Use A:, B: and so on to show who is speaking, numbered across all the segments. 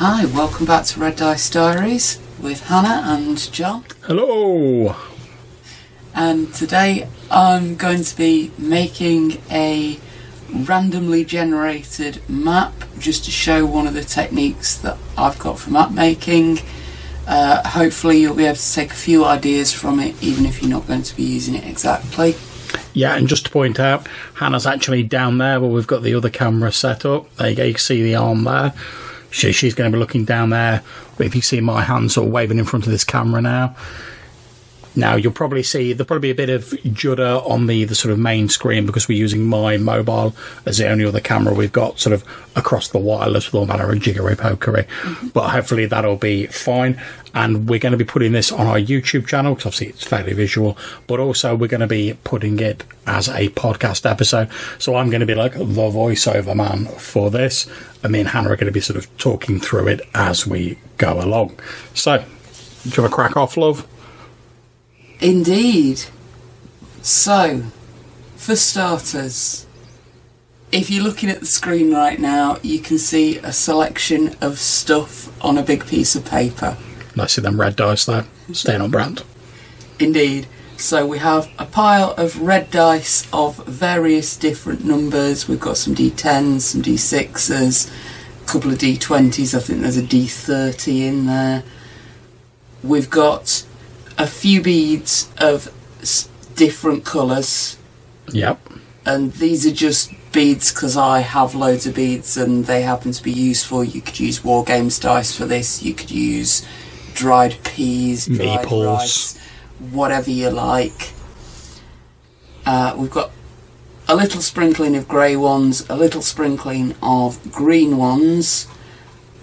A: Hi, welcome back to Red Dice Diaries with Hannah and John.
B: Hello.
A: And today I'm going to be making a randomly generated map just to show one of the techniques that I've got for map making. Uh, hopefully, you'll be able to take a few ideas from it, even if you're not going to be using it exactly.
B: Yeah, and just to point out, Hannah's actually down there where we've got the other camera set up. There you go, you can see the arm there. She, she's going to be looking down there. If you see my hand sort of waving in front of this camera now, now you'll probably see there'll probably be a bit of judder on the, the sort of main screen because we're using my mobile as the only other camera we've got sort of across the wireless with all manner of jiggery pokery.
A: Mm-hmm.
B: But hopefully that'll be fine. And we're going to be putting this on our YouTube channel because obviously it's fairly visual, but also we're going to be putting it as a podcast episode. So I'm going to be like the voiceover man for this. And me and Hannah are going to be sort of talking through it as we go along. So, do you want to crack off, love?
A: Indeed. So, for starters, if you're looking at the screen right now, you can see a selection of stuff on a big piece of paper.
B: I see them red dice there, staying on brand.
A: Indeed. So we have a pile of red dice of various different numbers. We've got some D10s, some D6s, a couple of D20s. I think there's a D30 in there. We've got a few beads of s- different colours,
B: Yep.
A: and these are just beads because I have loads of beads and they happen to be useful. You could use War Games dice for this. You could use dried peas, dried rice, whatever you like. Uh, we've got a little sprinkling of grey ones, a little sprinkling of green ones,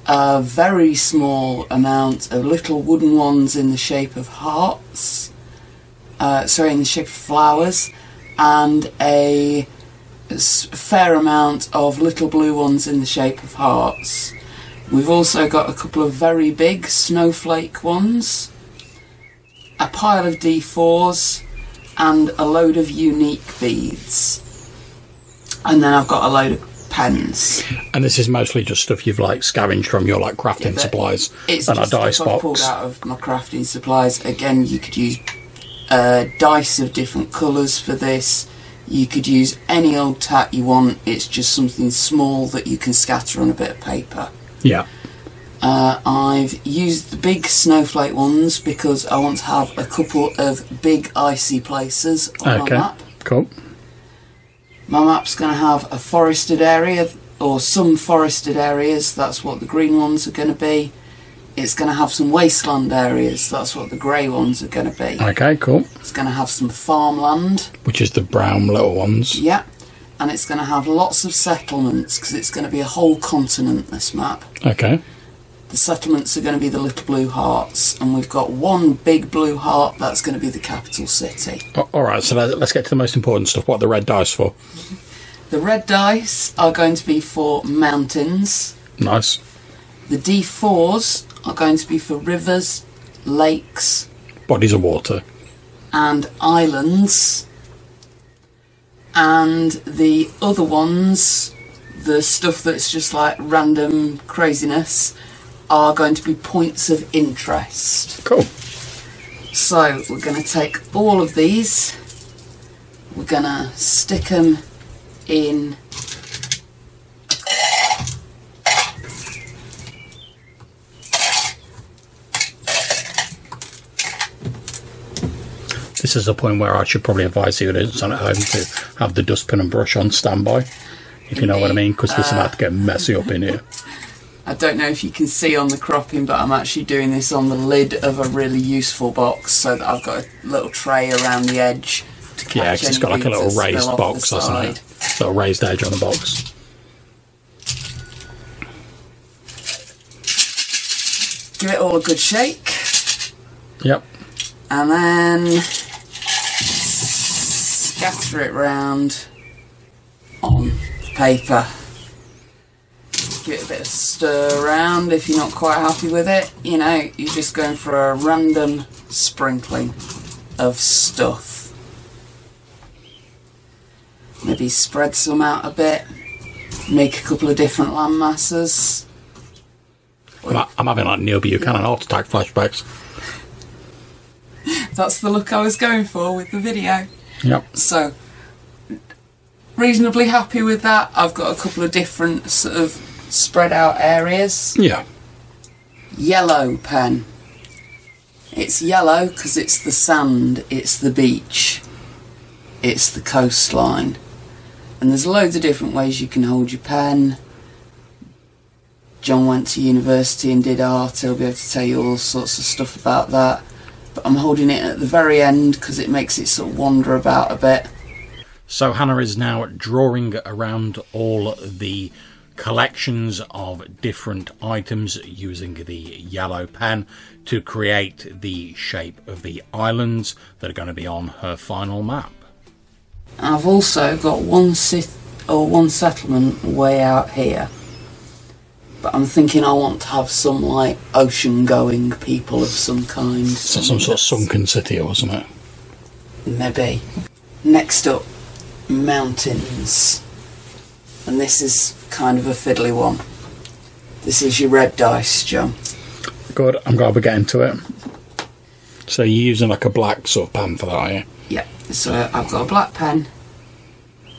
A: a very small amount of little wooden ones in the shape of hearts, uh, sorry, in the shape of flowers, and a fair amount of little blue ones in the shape of hearts. We've also got a couple of very big snowflake ones, a pile of D4s, and a load of unique beads. And then I've got a load of pens.
B: And this is mostly just stuff you've like scavenged from your like crafting
A: but
B: supplies
A: It's
B: and a dice
A: stuff I've pulled out of my crafting supplies. Again, you could use uh, dice of different colours for this. You could use any old tat you want. It's just something small that you can scatter on a bit of paper.
B: Yeah.
A: Uh, I've used the big snowflake ones because I want to have a couple of big icy places on
B: Okay.
A: my map.
B: Cool.
A: My map's going to have a forested area or some forested areas. That's what the green ones are going to be. It's going to have some wasteland areas. That's what the grey ones are going to be.
B: Okay, cool.
A: It's going to have some farmland.
B: Which is the brown little ones.
A: Yeah. And it's going to have lots of settlements because it's going to be a whole continent, this map.
B: Okay.
A: The settlements are going to be the little blue hearts, and we've got one big blue heart that's going to be the capital city.
B: All right. So let- let's get to the most important stuff. What are the red dice for?
A: The red dice are going to be for mountains.
B: Nice.
A: The D4s are going to be for rivers, lakes,
B: Bodies of water.
A: and islands. And the other ones, the stuff that's just like random craziness, are going to be points of interest.
B: Cool.
A: So we're going to take all of these, we're going to stick them in.
B: This is a point where I should probably advise you that at home to have the dustpan and brush on standby. If you know what I mean, because this is about to get messy up in here.
A: I don't know if you can see on the cropping, but I'm actually doing this on the lid of a really useful box so that I've got a little tray around the edge to catch
B: Yeah, 'cause it's got like a little raised box, hasn't it? Little raised edge on the box.
A: Give it all a good shake,
B: Yep.
A: and then scatter it round on the paper. Give it a bit of stir around if you're not quite happy with it. You know, you're just going for a random sprinkling of stuff. Maybe spread some out a bit. Make a couple of different land masses. Or
B: I'm having like Neil Buchanan heart attack flashbacks.
A: That's the look I was going for with the video.
B: Yep.
A: So, reasonably happy with that. I've got a couple of different sort of spread out areas.
B: Yeah.
A: Yellow pen. It's yellow because it's the sand, it's the beach, it's the coastline. And there's loads of different ways you can hold your pen. John went to university and did art, he'll be able to tell you all sorts of stuff about that. But I'm holding it at the very end because it makes it sort of wander about a bit.
B: So Hannah is now drawing around all the collections of different items using the yellow pen to create the shape of the islands that are going to be on her final map.
A: I've also got one sit or one settlement way out here. But I'm thinking I want to have some like ocean going people of some kind.
B: So some sort of sunken city or something.
A: Maybe. Next up, mountains. And this is kind of a fiddly one. This is your red dice, John.
B: Good, I'm glad we're getting to it. So you're using like a black sort of pen for that, are you?
A: Yeah, so I've got a black pen.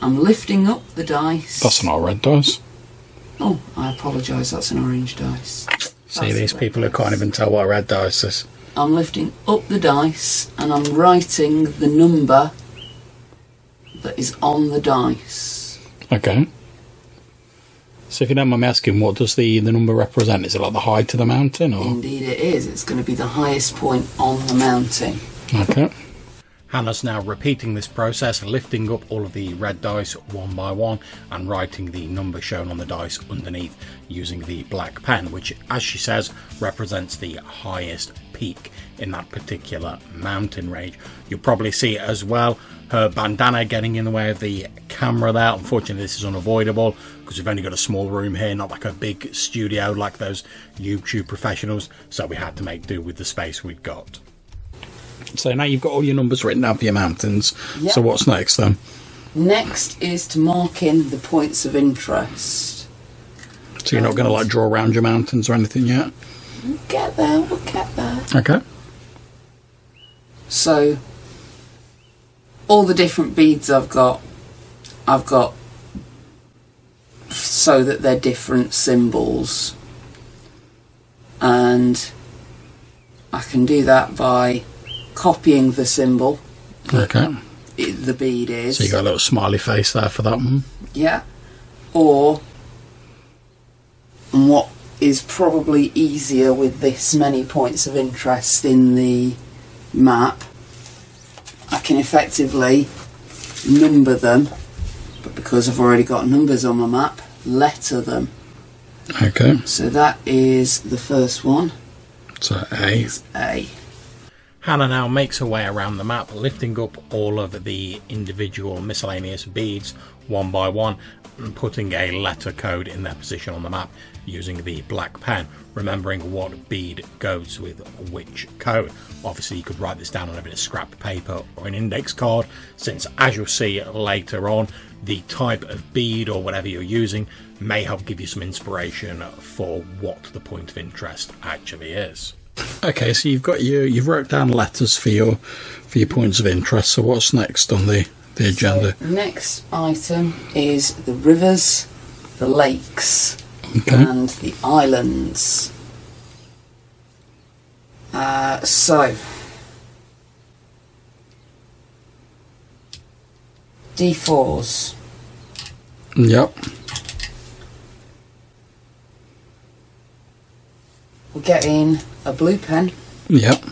A: I'm lifting up the dice.
B: That's not a red dice.
A: Oh, I apologise, that's an orange dice.
B: See
A: That's
B: these people who can't even tell what a red dice is.
A: I'm lifting up the dice and I'm writing the number that is on the dice.
B: Okay. So if you don't mind me asking, what does the, the number represent? Is it like the height of the mountain or
A: Indeed, it is. It's going to be the highest point on the mountain.
B: Okay. Hannah's now repeating this process, lifting up all of the red dice one by one and writing the number shown on the dice underneath using the black pen, which, as she says, represents the highest peak in that particular mountain range. You'll probably see it as well. Her bandana getting in the way of the camera there. Unfortunately, this is unavoidable because we've only got a small room here, not like a big studio like those YouTube professionals. So we had to make do with the space we'd got. So now you've got all your numbers written down for your mountains.
A: Yep.
B: So what's next then?
A: Next is to mark in the points of interest.
B: So you're not going to like draw around your mountains or anything yet?
A: We'll get there, we'll get there.
B: Okay.
A: So, all the different beads I've got, I've got so that they're different symbols. And I can do that by copying the symbol
B: Okay.
A: the bead is.
B: So you got a little smiley face there for that one.
A: Yeah. Or what is probably easier with this many points of interest in the map, can effectively number them, but because I've already got numbers on my map, letter them.
B: Okay.
A: So that is the first one.
B: So A.
A: Is A.
B: Hannah now makes her way around the map, lifting up all of the individual miscellaneous beads one by one and putting a letter code in their position on the map using the black pen, remembering what bead goes with which code. Obviously, you could write this down on a bit of scrap paper or an index card, since as you'll see later on, the type of bead or whatever you're using may help give you some inspiration for what the point of interest actually is. Okay, so you've got your you've wrote down letters for your for your points of interest. So what's next on the the agenda?
A: So next item is the rivers, the lakes,
B: Okay.
A: and the islands. Uh, so, D4s.
B: Yep.
A: We're getting a blue pen
B: Yep.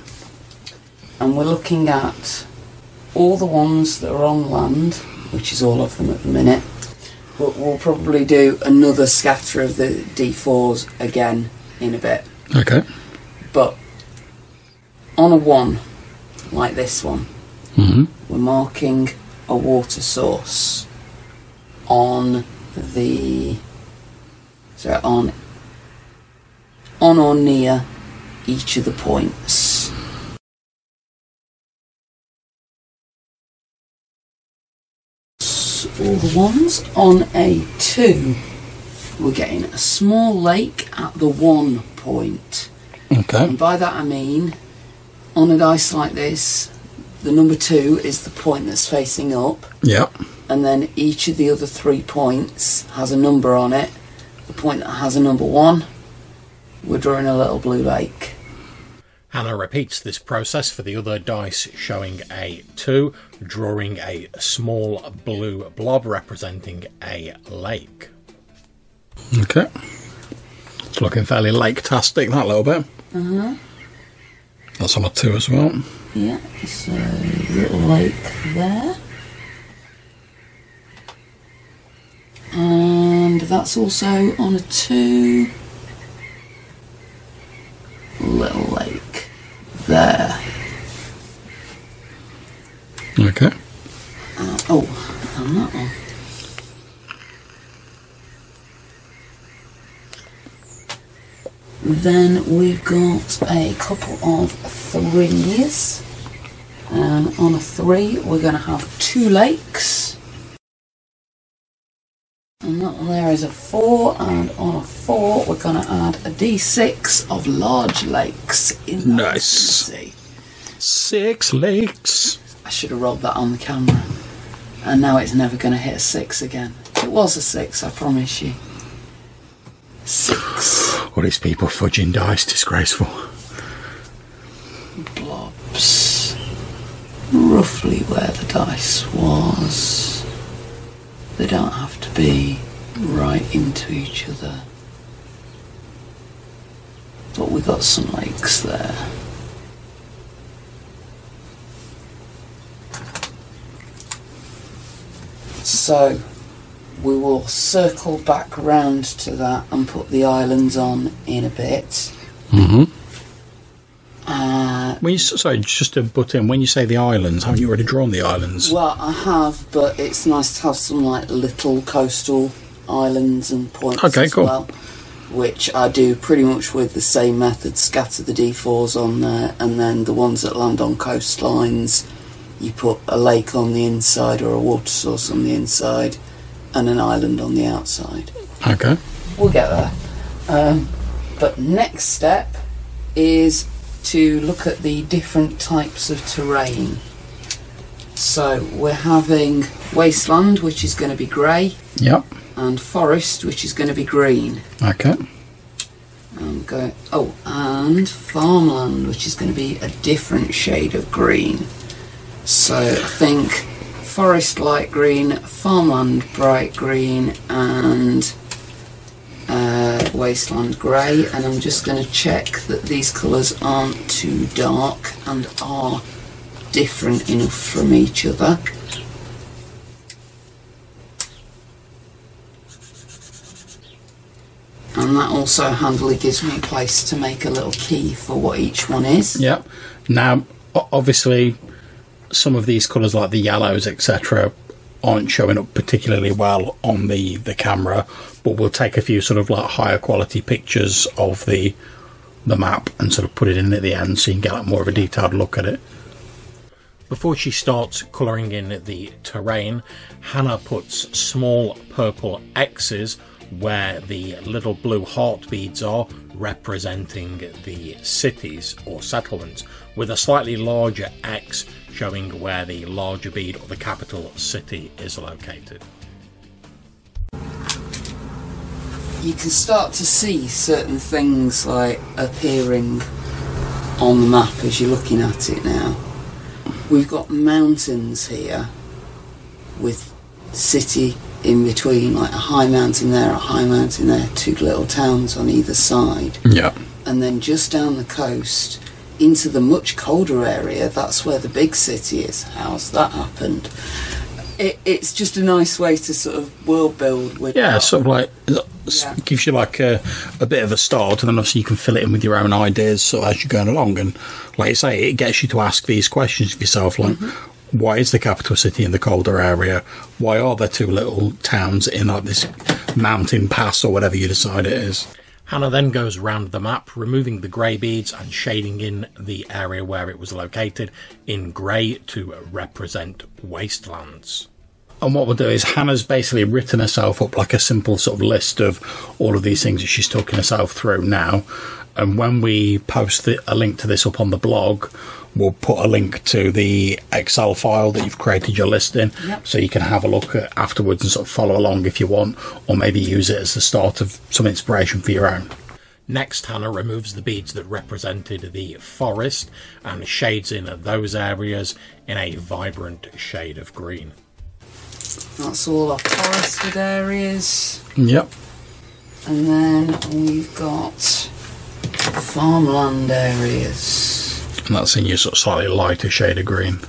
A: and we're looking at all the ones that are on land, which is all of them at the minute. But we'll probably do another scatter of the D4s again in a bit.
B: Okay.
A: But on a one, like this one,
B: hmm
A: we're marking a water source on the so on on or near each of the points. All the ones on a two, we're getting a small lake at the one point.
B: Okay.
A: And by that I mean, on a dice like this, the number two is the point that's facing up,
B: Yep.
A: and then each of the other three points has a number on it. The point that has a number one, we're drawing a little blue lake.
B: Hannah repeats this process for the other dice, showing a 2, drawing a small blue blob representing a lake. Okay. It's looking fairly lake-tastic, that little bit. Uh-huh. That's on a 2 as well.
A: Yeah, so little lake there. And that's also on a two. Little lake there.
B: Okay.
A: Uh, oh, and that one. Then we've got a couple of threes. And on a three, we're going to have two lakes. And that there is a four. And on a four, we're going to add d6 of large lakes. In
B: Nice.
A: vicinity.
B: Six lakes.
A: I should have rolled that on the camera. And now it's never going to hit a six again. It was a six, I promise you. Six
B: All these people fudging dice, disgraceful.
A: blobs. Roughly where the dice was. They don't have to be right into each other. But we got some lakes there. So we will circle back round to that and put the islands on in a bit.
B: Mm-hmm.
A: Uh,
B: When you, sorry, just to butt in, when you say the islands, haven't you already drawn the islands?
A: well, I have, but it's nice to have some like little coastal islands and points
B: Okay,
A: as
B: cool.
A: well, which I do pretty much with the same method. Scatter the d4s on there, and then the ones that land on coastlines, you put a lake on the inside or a water source on the inside, and an island on the outside.
B: Okay.
A: We'll get there. Um, but next step is to look at the different types of terrain. So we're having wasteland, which is going to be grey,
B: Yep.
A: And forest, which is going to be green.
B: Okay.
A: I'm going. Oh, and farmland, which is going to be a different shade of green. So I think forest light green, farmland bright green, and uh, wasteland grey. And I'm just going to check that these colours aren't too dark and are different enough from each other. And that also handily gives me a place to make a little key for what each one is.
B: Yep. Now, obviously, some of these colours, like the yellows, etc., aren't showing up particularly well on the the camera. But we'll take a few sort of like higher quality pictures of the the map and sort of put it in at the end, so you can get like more of a detailed look at it. Before she starts colouring in the terrain, Hannah puts small purple X's where the little blue heart beads are, representing the cities or settlements, with a slightly larger X showing where the larger bead or the capital city is located.
A: You can start to see certain things like appearing on the map as you're looking at it now. We've got mountains here with city in between, like a high mountain there, a high mountain there, two little towns on either side.
B: Yeah.
A: and then just down the coast into the much colder area that's where the big city is how's that happened it, it's just a nice way to sort of world build with
B: Yeah, sort of like uh,
A: Yeah.
B: gives you like a, a bit of a start, and then obviously you can fill it in with your own ideas sort of as you're going along. And like you say, it gets you to ask these questions of yourself, like mm-hmm. Why is the capital city in the colder area? Why are there two little towns in like this mountain pass or whatever you decide it is? Hannah then goes round the map, removing the grey beads and shading in the area where it was located in grey to represent wastelands. And what we'll do is Hannah's basically written herself up like a simple sort of list of all of these things that she's talking herself through now. And when we post the, a link to this up on the blog, we'll put a link to the Excel file that you've created your list in,
A: Yep.
B: so you can have a look at afterwards and sort of follow along if you want, or maybe use it as the start of some inspiration for your own. Next, Hannah removes the beads that represented the forest and shades in those areas in a vibrant shade of green.
A: That's all our forested areas.
B: Yep.
A: And then we've got farmland areas.
B: And that's in your sort of slightly lighter shade of green.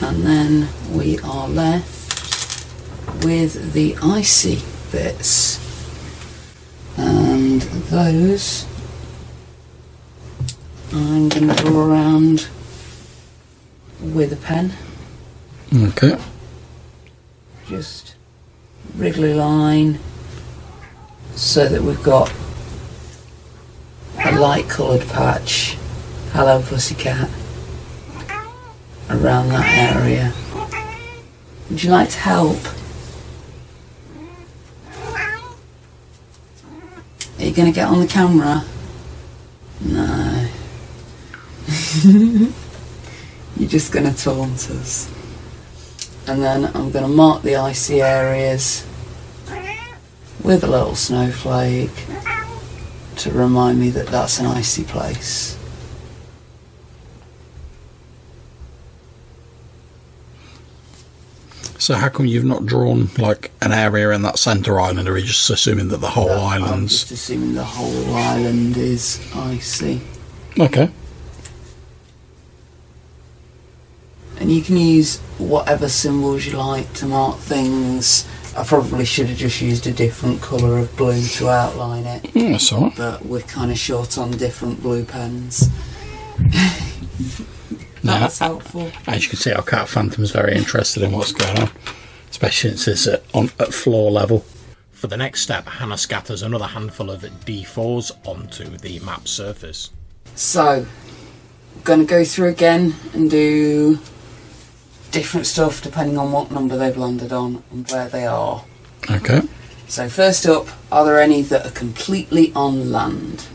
A: And then we are left with the icy bits. And those I'm going to draw around with a pen.
B: Okay.
A: Just wriggly line so that we've got a light coloured patch. Hello, pussycat. Around that area. Would you like to help? Are you going to get on the camera? No. You're just going to taunt us. And then I'm going to mark the icy areas with a little snowflake to remind me that that's an icy place.
B: So how come you've not drawn like an area in that centre island, or are you just assuming that the whole
A: That- I'm just assuming the whole island is icy.
B: okay?
A: And you can use whatever symbols you like to mark things. I probably should have just used a different colour of blue to outline it,
B: Mm, that's all right.
A: but we're kind of short on different blue pens.
B: Now,
A: That's helpful.
B: as you can see, our cat Phantom's very interested in what's going on, especially since it's at, on, at floor level. For the next step, Hannah scatters another handful of D4s onto the map surface.
A: So, I'm going to go through again and do different stuff depending on what number they've landed on and where they are.
B: Okay.
A: So, first up, are there any that are completely on land?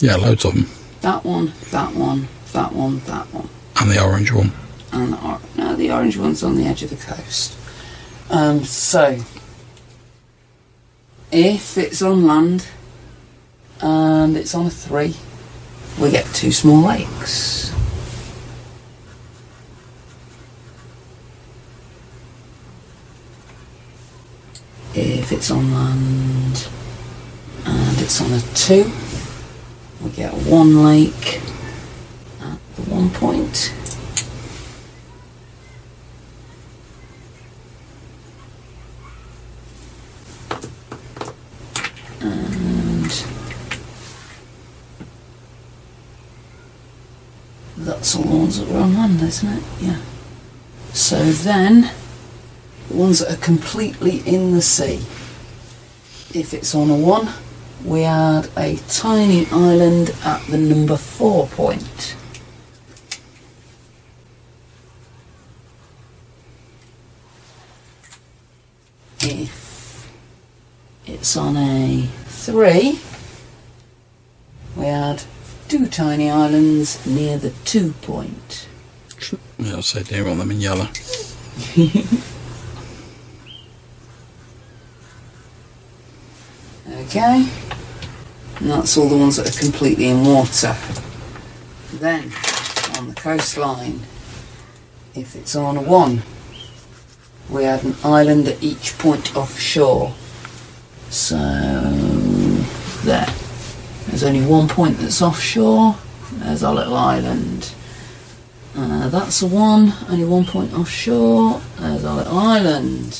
B: Yeah, loads of them.
A: That one, that one, that one, that one.
B: And the orange one.
A: And the, or- no, the orange one's on the edge of the coast. Um, so, if it's on land and it's on a three, we get two small lakes. If it's on land and it's on a two, we get one lake at the one point. And that's all the ones that are on land, isn't it? Yeah. So then, the ones that are completely in the sea. If it's on a one, we add a tiny island at the number four point. If it's on a three, we add two tiny islands near the two point.
B: Yeah, I'll say you want them in yellow.
A: Okay, and that's all the ones that are completely in water. Then, on the coastline, if it's on a one, we add an island at each point offshore. So, there. There's only one point that's offshore. There's our little island. Uh, that's a one, only one point offshore. There's our little island.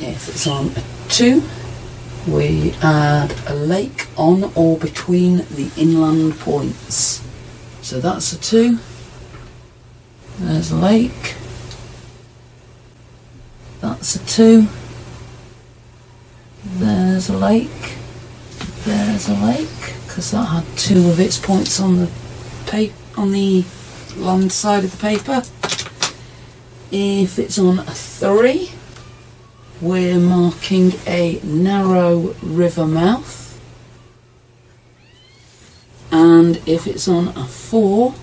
A: If it's on a two, we add a lake on or between the inland points. So that's a two. There's a lake. That's a two. There's a lake. There's a lake because that had two of its points on the pa- on the land side of the paper. If it's on a three, we're marking a narrow river mouth. And if it's on a four,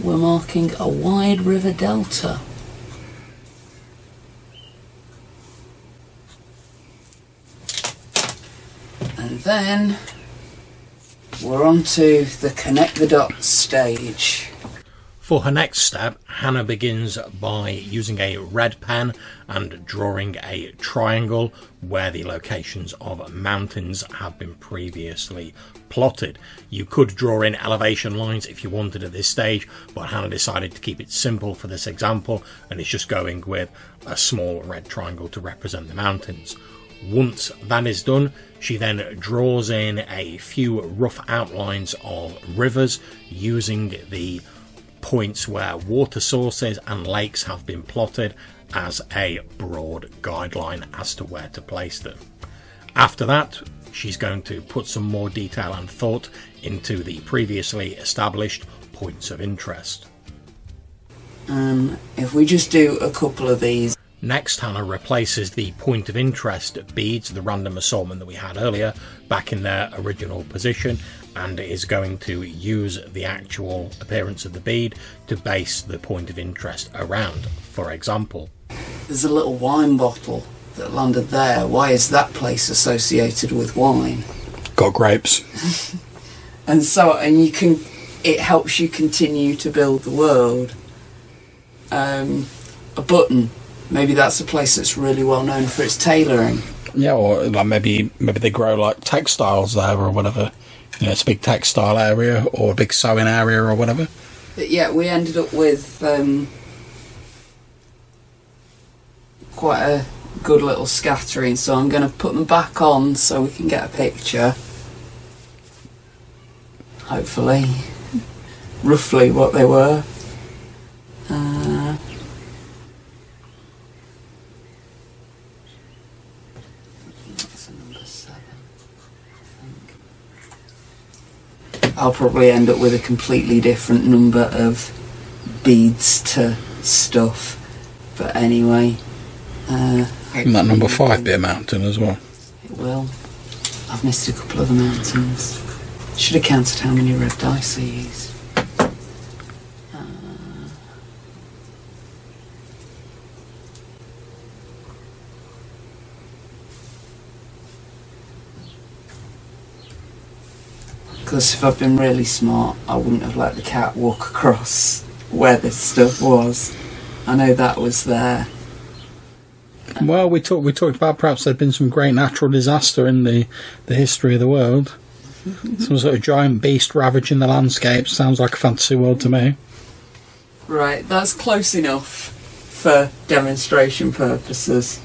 A: we're marking a wide river delta. And then we're on to the connect the dots stage.
C: For her next step, Hannah begins by using a red pen and drawing a triangle where the locations of mountains have been previously plotted. You could draw in elevation lines if you wanted at this stage, but Hannah decided to keep it simple for this example and is just going with a small red triangle to represent the mountains. Once that is done, she then draws in a few rough outlines of rivers using the points where water sources and lakes have been plotted as a broad guideline as to where to place them. After that, she's going to put some more detail and thought into the previously established points of interest.
A: And if we just do a couple of these,
C: Next, Hannah replaces the point of interest beads, the random assortment that we had earlier, back in their original position and is going to use the actual appearance of the bead to base the point of interest around. For example,
A: there's a little wine bottle that landed there. Why is that place associated with wine?
B: Got grapes.
A: And so, and you can, it helps you continue to build the world. Um, a button, maybe that's a place that's really well known for its tailoring.
B: Yeah, or like maybe maybe they grow like textiles there or whatever. You know, it's a big textile area or a big sewing area or whatever.
A: Yeah, we ended up with um, quite a good little scattering, so I'm going to put them back on so we can get a picture. Hopefully, roughly what they were. Uh, that's a number seven, I think. I'll probably end up with a completely different number of beads to stuff. But anyway, uh,
B: And that number five be a mountain as well.
A: it will. I've missed a couple of the mountains. Should have counted how many red dice I used. Because if I'd been really smart, I wouldn't have let the cat walk across where this stuff was. I know that was there.
B: Well, we talked we talked about perhaps there'd been some great natural disaster in the, the history of the world. some sort of giant beast ravaging the landscape. Sounds like a fantasy world to me.
A: Right, that's close enough for demonstration purposes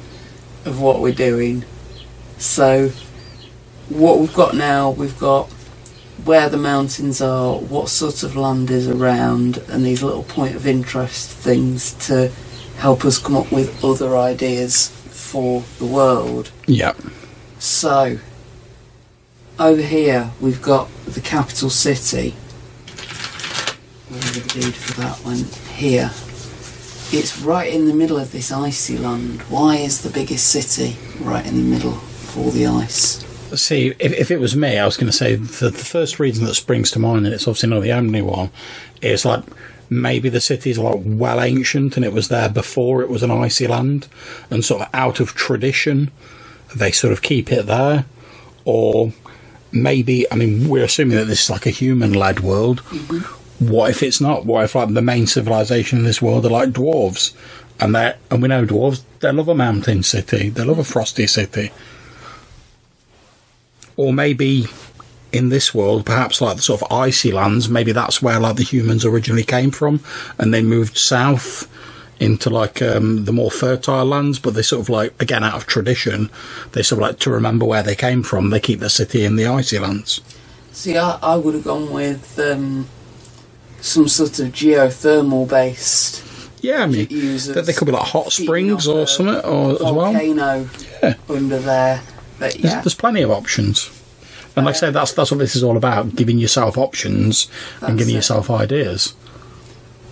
A: of what we're doing. So, what we've got now, we've got where the mountains are, what sort of land is around, and these little point of interest things to help us come up with other ideas for the world.
B: Yeah.
A: So, over here we've got the capital city. Where the deed for that one? Here. It's right in the middle of this icy land. Why is the biggest city right in the middle of all the ice?
B: See, if, if it was me, I was going to say the, the first reason that springs to mind, and it's obviously not the only one, is like maybe the city's like well ancient and it was there before it was an icy land, and sort of out of tradition, they sort of keep it there, or maybe I mean we're assuming that this is like a human-led world. Mm-hmm. What if it's not? What if like the main civilization in this world are like dwarves, and they and we know dwarves they love a mountain city, they love a frosty city or maybe in this world, perhaps like the sort of icy lands, maybe that's where like the humans originally came from, and they moved south into like um, the more fertile lands. But they sort of like again out of tradition, they sort of like to remember where they came from. They keep the city in the icy lands.
A: See, I, I would have gone with um, some sort of geothermal based
B: Yeah, I mean
A: users.
B: they, could be like hot springs or something, or as well.
A: volcano
B: Yeah.
A: under there. But
B: There's,
A: yeah,
B: there's plenty of options. And like I say, that's that's what this is all about: giving yourself options and giving
A: it.
B: yourself ideas.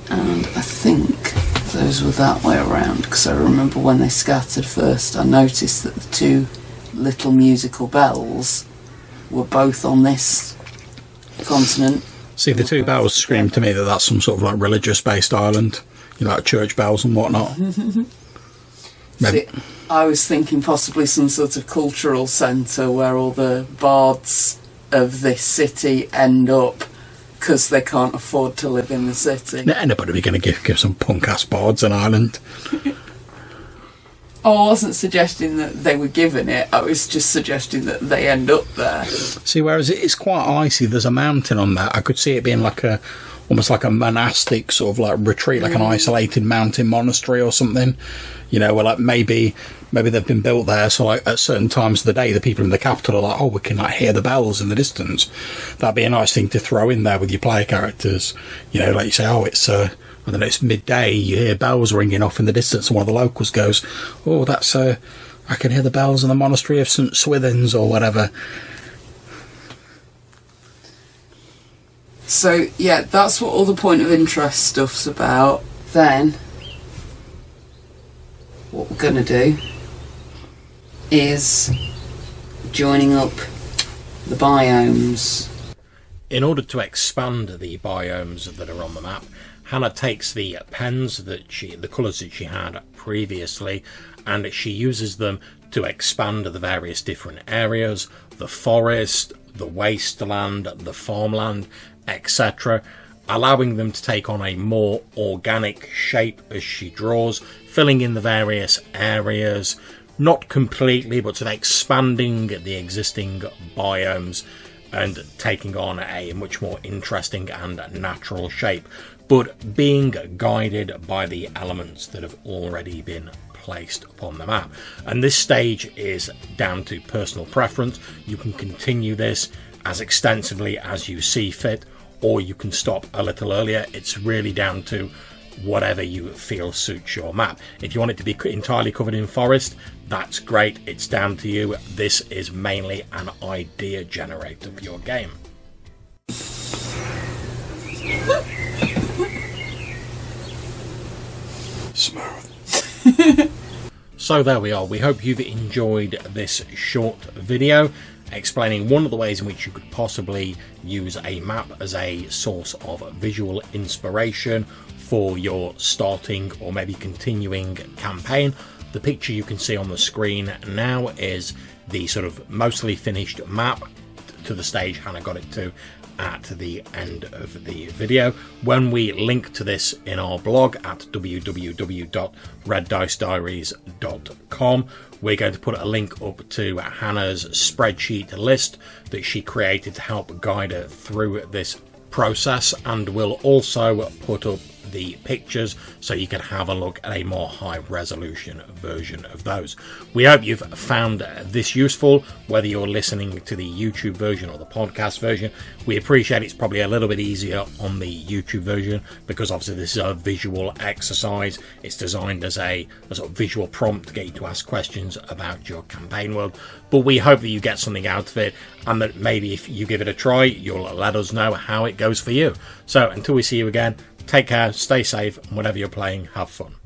A: and I think those were that way around because I remember when they scattered first, I noticed that the two little musical bells were both on this continent.
D: See, the two bells scream to me that that's some sort of like religious based island, you know, like church bells and whatnot.
A: See, I was thinking possibly some sort of cultural centre where all the bards of this city end up because they can't afford to live in the city.
D: Now, anybody be going to give, give some punk ass bards an island?
A: Oh, I wasn't suggesting that they were given it. I was just suggesting that they end up there.
D: See, whereas it is quite icy, there's a mountain on that. I could see it being like a, almost like a monastic sort of like retreat, like an isolated mountain monastery or something. You know, where like maybe, maybe they've been built there. So like at certain times of the day, the people in the capital are like, oh, we can like hear the bells in the distance. That'd be a nice thing to throw in there with your player characters. You know, like you say, oh, it's uh, I don't it's midday. You hear bells ringing off in the distance, and one of the locals goes, oh, that's uh, I can hear the bells in the monastery of St Swithins or whatever.
A: So yeah, that's what all the point of interest stuff's about. Then, what we're gonna do is joining up the biomes.
B: In order to expand the biomes that are on the map, Hannah takes the pens that she, the colours that she had previously, and she uses them to expand the various different areas the forest, the wasteland, the farmland, etc., allowing them to take on a more organic shape as she draws, filling in the various areas, not completely, but sort of expanding the existing biomes and taking on a much more interesting and natural shape, but being guided by the elements that have already been placed upon the map. And this stage is down to personal preference. You can continue this as extensively as you see fit, or you can stop a little earlier. It's really down to whatever you feel suits your map. If you want it to be entirely covered in forest, that's great. It's down to you. This is mainly an idea generator for your game.
D: Smooth.
B: So there we are. We hope you've enjoyed this short video explaining one of the ways in which you could possibly use a map as a source of visual inspiration for your starting or maybe continuing campaign. The picture you can see on the screen now is the sort of mostly finished map to the stage Hannah got it to at the end of the video. When we link to this in our blog at www.reddicediaries.com, we're going to put a link up to Hannah's spreadsheet list that she created to help guide her through this process, and we'll also put up the pictures so you can have a look at a more high resolution version of those. We hope you've found this useful, whether you're listening to the YouTube version or the podcast version. We appreciate it's probably a little bit easier on the YouTube version because obviously this is a visual exercise. It's designed as a, a sort of visual prompt to get you to ask questions about your campaign world. But we hope that you get something out of it and that maybe if you give it a try, you'll let us know how it goes for you. So until we see you again, Take care, stay safe, and whatever you're playing, have fun.